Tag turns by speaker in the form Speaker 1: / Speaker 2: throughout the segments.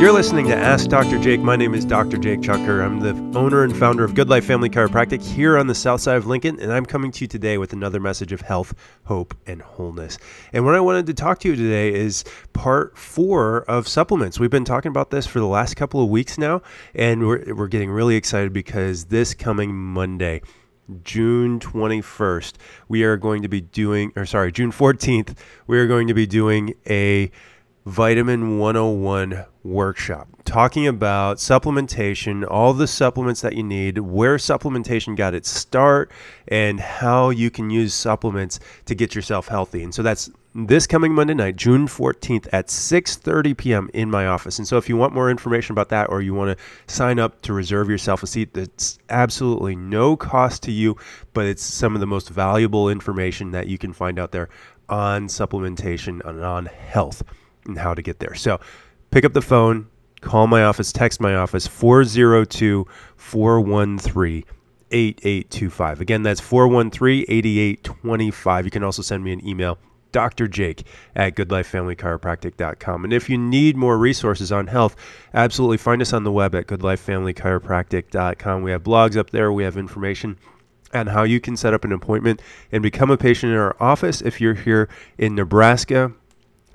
Speaker 1: You're listening to Ask Dr. Jake. My name is Dr. Jake Chucker. I'm the owner and founder of Good Life Family Chiropractic here on the south side of Lincoln, and I'm coming to you today with another message of health, hope, and wholeness. And what I wanted to talk to you today is part four of supplements. We've been talking about this for the last couple of weeks now, and we're, we're getting really excited because this coming Monday, June 21st, we are going to be doing, or sorry, June 14th, we are going to be doing a Vitamin 101 workshop talking about supplementation, all the supplements that you need, where supplementation got its start, and how you can use supplements to get yourself healthy. And so that's this coming Monday night, June 14th at 6:30 p.m. in my office. And so if you want more information about that or you want to sign up to reserve yourself a seat, that's absolutely no cost to you, but it's some of the most valuable information that you can find out there on supplementation and on health and how to get there. So pick up the phone, call my office, text my office 402 413 8825. Again, that's 413 8825. You can also send me an email, Dr. Jake at goodlifefamilychiropractic.com. And if you need more resources on health, absolutely find us on the web at goodlifefamilychiropractic.com. We have blogs up there, we have information on how you can set up an appointment and become a patient in our office if you're here in Nebraska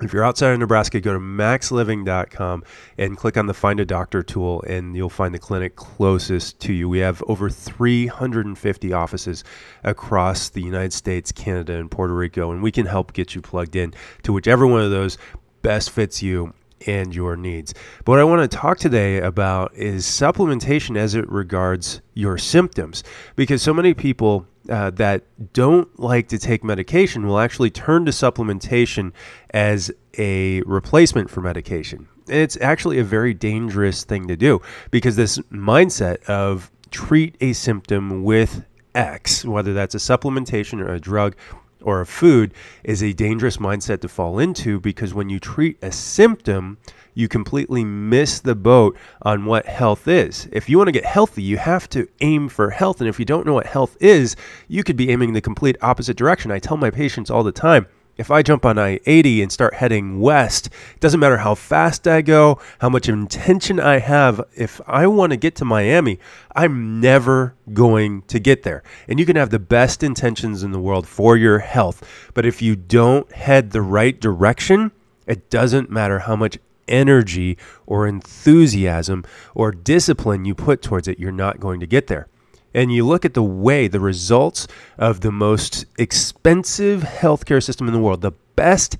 Speaker 1: if you're outside of Nebraska, go to maxliving.com and click on the Find a Doctor tool, and you'll find the clinic closest to you. We have over 350 offices across the United States, Canada, and Puerto Rico, and we can help get you plugged in to whichever one of those best fits you and your needs. But what I want to talk today about is supplementation as it regards your symptoms, because so many people uh, that don't like to take medication will actually turn to supplementation as a replacement for medication. And it's actually a very dangerous thing to do because this mindset of treat a symptom with X, whether that's a supplementation or a drug or a food, is a dangerous mindset to fall into because when you treat a symptom, you completely miss the boat on what health is. If you want to get healthy, you have to aim for health. And if you don't know what health is, you could be aiming the complete opposite direction. I tell my patients all the time if I jump on I 80 and start heading west, it doesn't matter how fast I go, how much intention I have, if I want to get to Miami, I'm never going to get there. And you can have the best intentions in the world for your health, but if you don't head the right direction, it doesn't matter how much energy or enthusiasm or discipline you put towards it, you're not going to get there. And you look at the way, the results of the most expensive healthcare system in the world, the best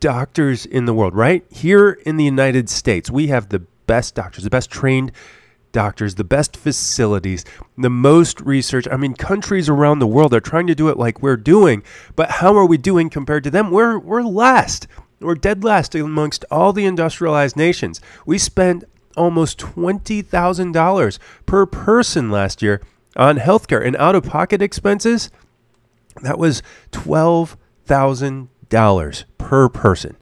Speaker 1: doctors in the world, right? Here in the United States, we have the best doctors, the best trained doctors, the best facilities, the most research. I mean, countries around the world are trying to do it like we're doing, but how are we doing compared to them? We're we're last. We're dead last amongst all the industrialized nations. We spent almost $20,000 per person last year on healthcare and out of pocket expenses. That was $12,000 per person.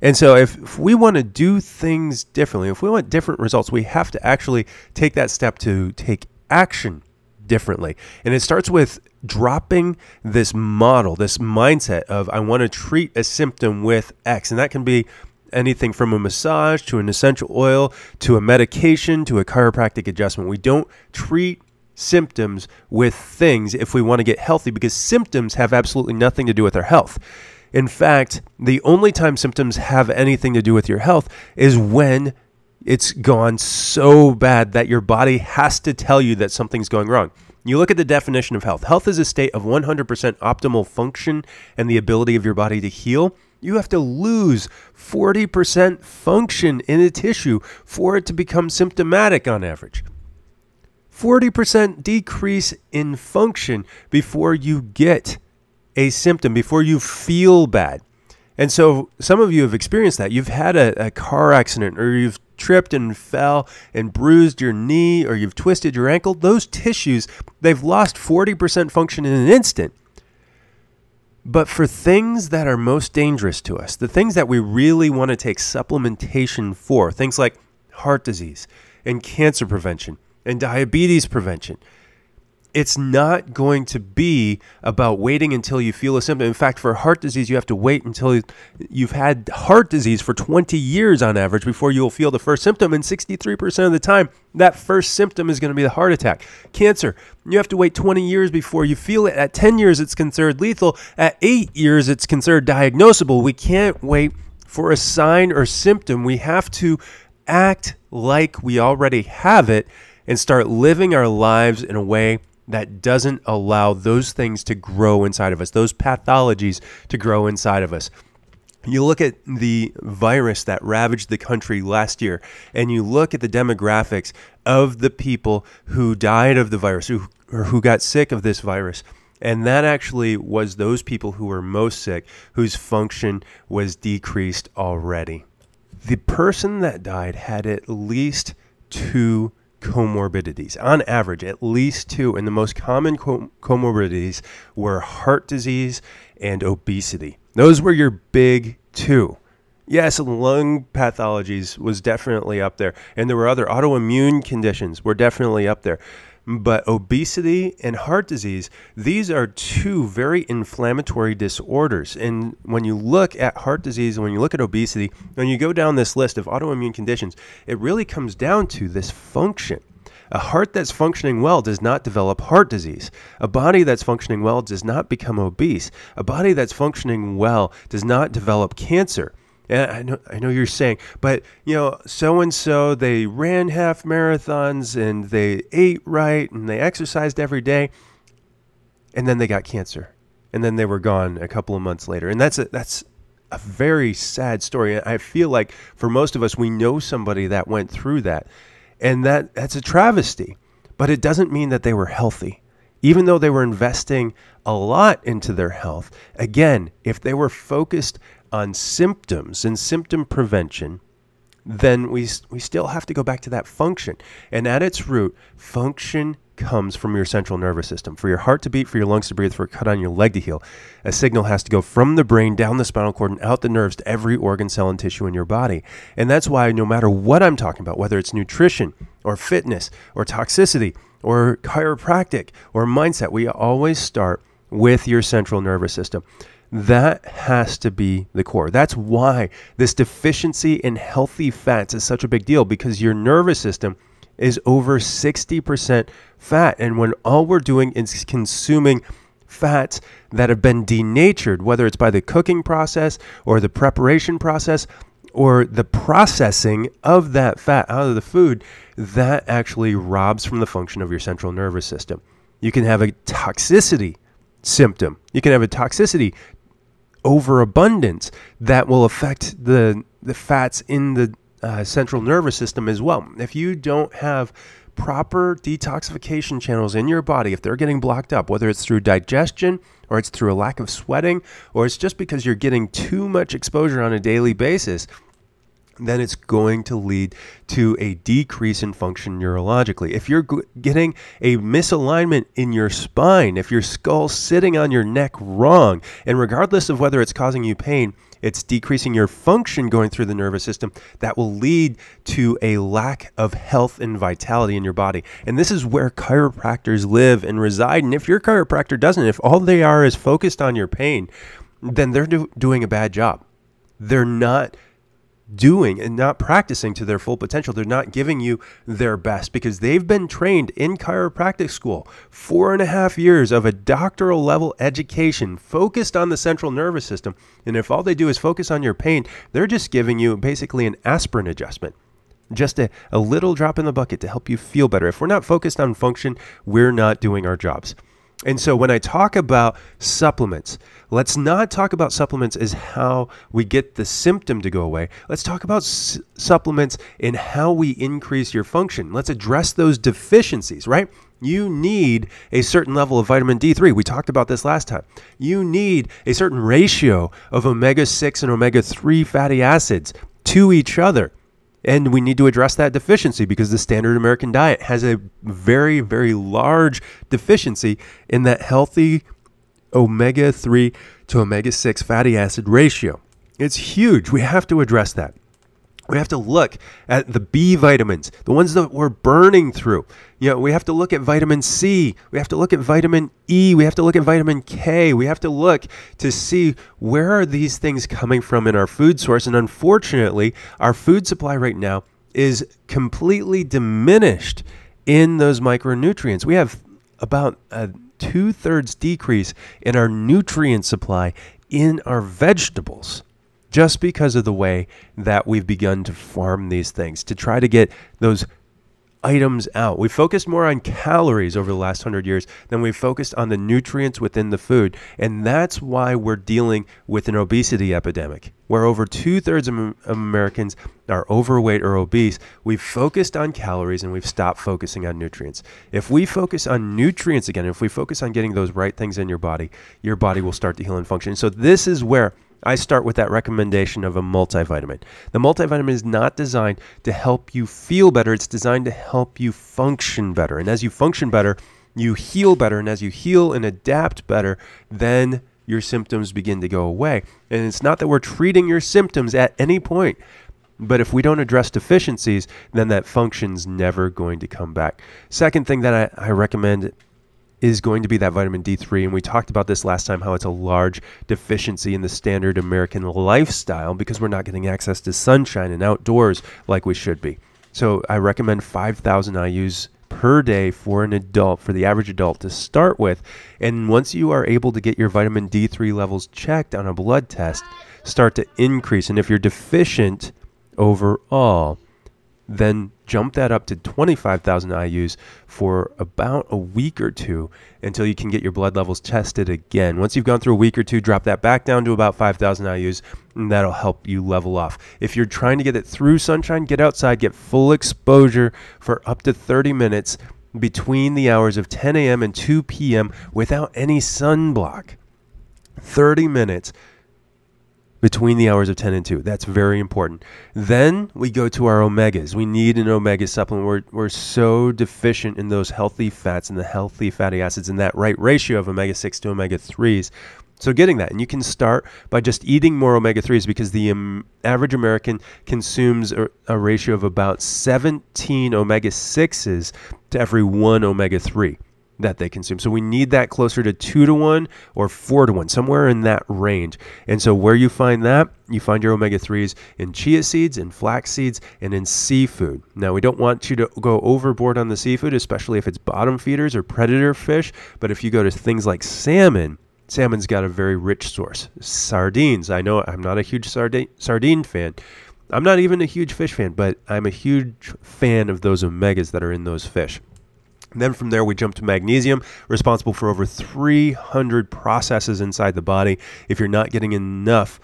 Speaker 1: And so, if, if we want to do things differently, if we want different results, we have to actually take that step to take action differently. And it starts with dropping this model, this mindset of I want to treat a symptom with X. And that can be anything from a massage to an essential oil to a medication to a chiropractic adjustment. We don't treat symptoms with things if we want to get healthy because symptoms have absolutely nothing to do with our health. In fact, the only time symptoms have anything to do with your health is when it's gone so bad that your body has to tell you that something's going wrong. You look at the definition of health. Health is a state of 100% optimal function and the ability of your body to heal. You have to lose 40% function in a tissue for it to become symptomatic on average. 40% decrease in function before you get a symptom, before you feel bad. And so some of you have experienced that. You've had a, a car accident or you've tripped and fell and bruised your knee or you've twisted your ankle, those tissues, they've lost 40% function in an instant. But for things that are most dangerous to us, the things that we really want to take supplementation for, things like heart disease and cancer prevention and diabetes prevention, it's not going to be about waiting until you feel a symptom. In fact, for heart disease, you have to wait until you've had heart disease for 20 years on average before you'll feel the first symptom. And 63% of the time, that first symptom is going to be the heart attack. Cancer, you have to wait 20 years before you feel it. At 10 years, it's considered lethal. At eight years, it's considered diagnosable. We can't wait for a sign or symptom. We have to act like we already have it and start living our lives in a way that doesn't allow those things to grow inside of us, those pathologies to grow inside of us. You look at the virus that ravaged the country last year, and you look at the demographics of the people who died of the virus who, or who got sick of this virus. And that actually was those people who were most sick, whose function was decreased already. The person that died had at least two comorbidities. On average, at least two. And the most common com- comorbidities were heart disease and obesity. Those were your big two. Yes, lung pathologies was definitely up there. And there were other autoimmune conditions were definitely up there. But obesity and heart disease, these are two very inflammatory disorders. And when you look at heart disease and when you look at obesity, when you go down this list of autoimmune conditions, it really comes down to this function. A heart that's functioning well does not develop heart disease. A body that's functioning well does not become obese. A body that's functioning well does not develop cancer. And I know, I know you're saying, but you know, so and so they ran half marathons and they ate right and they exercised every day, and then they got cancer, and then they were gone a couple of months later, and that's a, that's a very sad story. I feel like for most of us, we know somebody that went through that, and that that's a travesty. But it doesn't mean that they were healthy even though they were investing a lot into their health, again, if they were focused on symptoms and symptom prevention, then we, we still have to go back to that function. And at its root, function comes from your central nervous system. For your heart to beat, for your lungs to breathe, for a cut on your leg to heal, a signal has to go from the brain down the spinal cord and out the nerves to every organ, cell, and tissue in your body. And that's why no matter what I'm talking about, whether it's nutrition or fitness or toxicity or chiropractic or mindset, we always start with your central nervous system. That has to be the core. That's why this deficiency in healthy fats is such a big deal because your nervous system is over 60% fat. And when all we're doing is consuming fats that have been denatured, whether it's by the cooking process or the preparation process or the processing of that fat out of the food, that actually robs from the function of your central nervous system. You can have a toxicity symptom. You can have a toxicity overabundance that will affect the the fats in the uh, central nervous system as well. If you don't have proper detoxification channels in your body, if they're getting blocked up, whether it's through digestion or it's through a lack of sweating or it's just because you're getting too much exposure on a daily basis, then it's going to lead to a decrease in function neurologically. If you're getting a misalignment in your spine, if your skull's sitting on your neck wrong, and regardless of whether it's causing you pain, it's decreasing your function going through the nervous system that will lead to a lack of health and vitality in your body. And this is where chiropractors live and reside. And if your chiropractor doesn't, if all they are is focused on your pain, then they're do- doing a bad job. They're not doing and not practicing to their full potential. They're not giving you their best because they've been trained in chiropractic school, four and a half years of a doctoral level education focused on the central nervous system. And if all they do is focus on your pain, they're just giving you basically an aspirin adjustment. Just a, a little drop in the bucket to help you feel better. If we're not focused on function, we're not doing our jobs. And so when I talk about supplements, let's not talk about supplements as how we get the symptom to go away. Let's talk about s- supplements in how we increase your function. Let's address those deficiencies, right? You need a certain level of vitamin D3. We talked about this last time. You need a certain ratio of omega 6 and omega 3 fatty acids to each other. And we need to address that deficiency because the standard American diet has a very, very large deficiency in that healthy omega 3 to omega 6 fatty acid ratio. It's huge. We have to address that. We have to look at the B vitamins, the ones that we're burning through. You know, we have to look at vitamin C. We have to look at vitamin E. We have to look at vitamin K. We have to look to see where are these things coming from in our food source. And unfortunately, our food supply right now is completely diminished in those micronutrients. We have about a two thirds decrease in our nutrient supply in our vegetables just because of the way that we've begun to farm these things to try to get those items out. We focused more on calories over the last hundred years than we focused on the nutrients within the food. And that's why we're dealing with an obesity epidemic, where over two thirds of Americans are overweight or obese. We've focused on calories and we've stopped focusing on nutrients. If we focus on nutrients again, if we focus on getting those right things in your body, your body will start to heal and function. So this is where I start with that recommendation of a multivitamin. The multivitamin is not designed to help you feel better, it's designed to help you function better. And as you function better, you heal better. And as you heal and adapt better, then your symptoms begin to go away. And it's not that we're treating your symptoms at any point. But if we don't address deficiencies, then that function's never going to come back. Second thing that I, I recommend is going to be that vitamin D3. And we talked about this last time how it's a large deficiency in the standard American lifestyle because we're not getting access to sunshine and outdoors like we should be. So I recommend 5,000 IUs per day for an adult, for the average adult to start with. And once you are able to get your vitamin D3 levels checked on a blood test, start to increase. And if you're deficient overall, then jump that up to 25,000 IUs for about a week or two until you can get your blood levels tested again. Once you've gone through a week or two, drop that back down to about 5,000 IUs, and that'll help you level off. If you're trying to get it through sunshine, get outside, get full exposure for up to 30 minutes between the hours of 10 a.m. and 2 p.m. without any sunblock. 30 minutes between the hours of 10 and 2. That's very important. Then we go to our omegas. We need an omega supplement. We're, we're so deficient in those healthy fats and the healthy fatty acids and that right ratio of omega 6 to omega 3s. So, getting that, and you can start by just eating more omega 3s because the um, average American consumes a, a ratio of about 17 omega 6s to every one omega 3 that they consume. So we need that closer to two to one or four to one, somewhere in that range. And so where you find that, you find your omega 3s in chia seeds, in flax seeds, and in seafood. Now, we don't want you to go overboard on the seafood, especially if it's bottom feeders or predator fish. But if you go to things like salmon, salmon's got a very rich source. Sardines, I know I'm not a huge sardine, sardine fan. I'm not even a huge fish fan, but I'm a huge fan of those omegas that are in those fish. And then from there, we jump to magnesium, responsible for over 300 processes inside the body. If you're not getting enough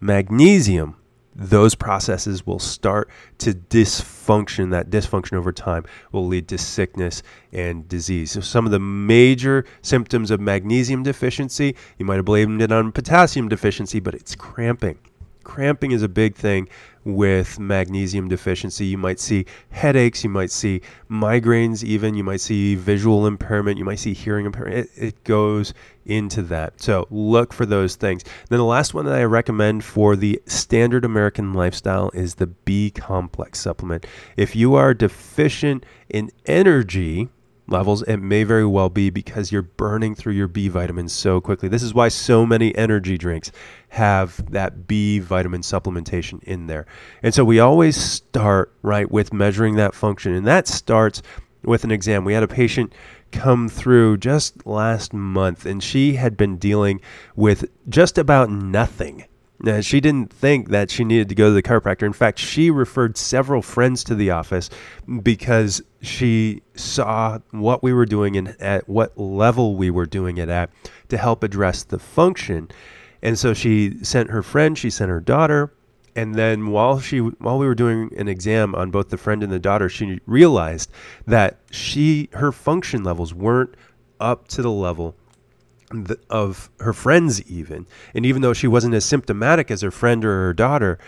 Speaker 1: magnesium, those processes will start to dysfunction. That dysfunction over time will lead to sickness and disease. So, some of the major symptoms of magnesium deficiency, you might have blamed it on potassium deficiency, but it's cramping. Cramping is a big thing with magnesium deficiency. You might see headaches, you might see migraines, even you might see visual impairment, you might see hearing impairment. It, it, goes into that. So look for those things. Then the last one that I recommend for the standard American lifestyle is the B complex supplement. If you are deficient in energy, levels, it may very well be because you're burning through your B vitamins so quickly. This is why so many energy drinks have that B vitamin supplementation in there. And so we always start, right, with measuring that function. And that starts with an exam. We had a patient come through just last month, and she had been dealing with just about nothing now, she didn't think that she needed to go to the chiropractor. In fact, she referred several friends to the office because she saw what we were doing and at what level we were doing it at to help address the function. And so she sent her friend, she sent her daughter, and then while she while we were doing an exam on both the friend and the daughter, she realized that she her function levels weren't up to the level of her friends even. And even though she wasn't as symptomatic as her friend or her daughter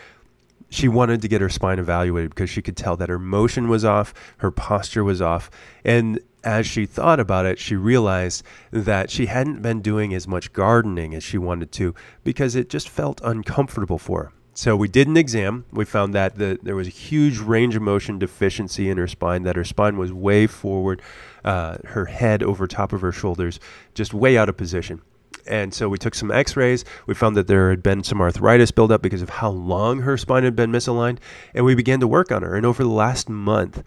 Speaker 1: she wanted to get her spine evaluated because she could tell that her motion was off her posture was off. And as she thought about it she realized that she hadn't been doing as much gardening as she wanted to because it just felt uncomfortable for her. So we did an exam. We found that the, there was a huge range of motion deficiency in her spine, that her spine was way forward, uh, her head over top of her shoulders, just way out of position. And so we took some x rays. We found that there had been some arthritis buildup because of how long her spine had been misaligned. And we began to work on her. And over the last month,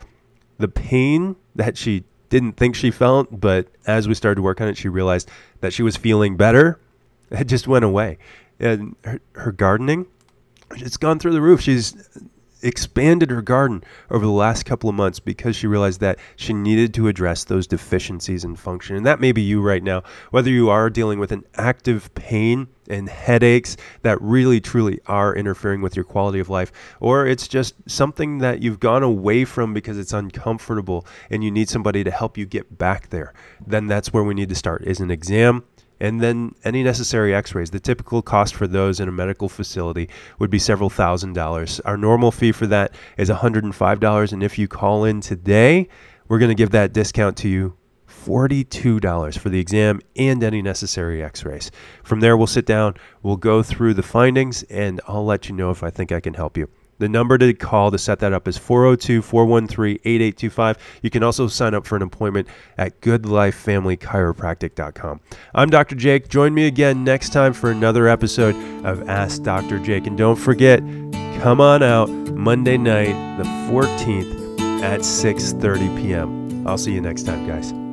Speaker 1: the pain that she didn't think she felt, but as we started to work on it, she realized that she was feeling better. It just went away. And her, her gardening, it's gone through the roof. She's expanded her garden over the last couple of months because she realized that she needed to address those deficiencies in function. And that may be you right now, whether you are dealing with an active pain and headaches that really truly are interfering with your quality of life, or it's just something that you've gone away from because it's uncomfortable and you need somebody to help you get back there, then that's where we need to start is an exam and then any necessary x rays. The typical cost for those in a medical facility would be several thousand dollars. Our normal fee for that is $105. And if you call in today, we're going to give that discount to you $42 for the exam and any necessary x rays. From there, we'll sit down, we'll go through the findings, and I'll let you know if I think I can help you. The number to call to set that up is 402 413 8825. You can also sign up for an appointment at goodlifefamilychiropractic.com. I'm Dr. Jake. Join me again next time for another episode of Ask Dr. Jake. And don't forget, come on out Monday night, the 14th at 6:30 p.m. I'll see you next time, guys.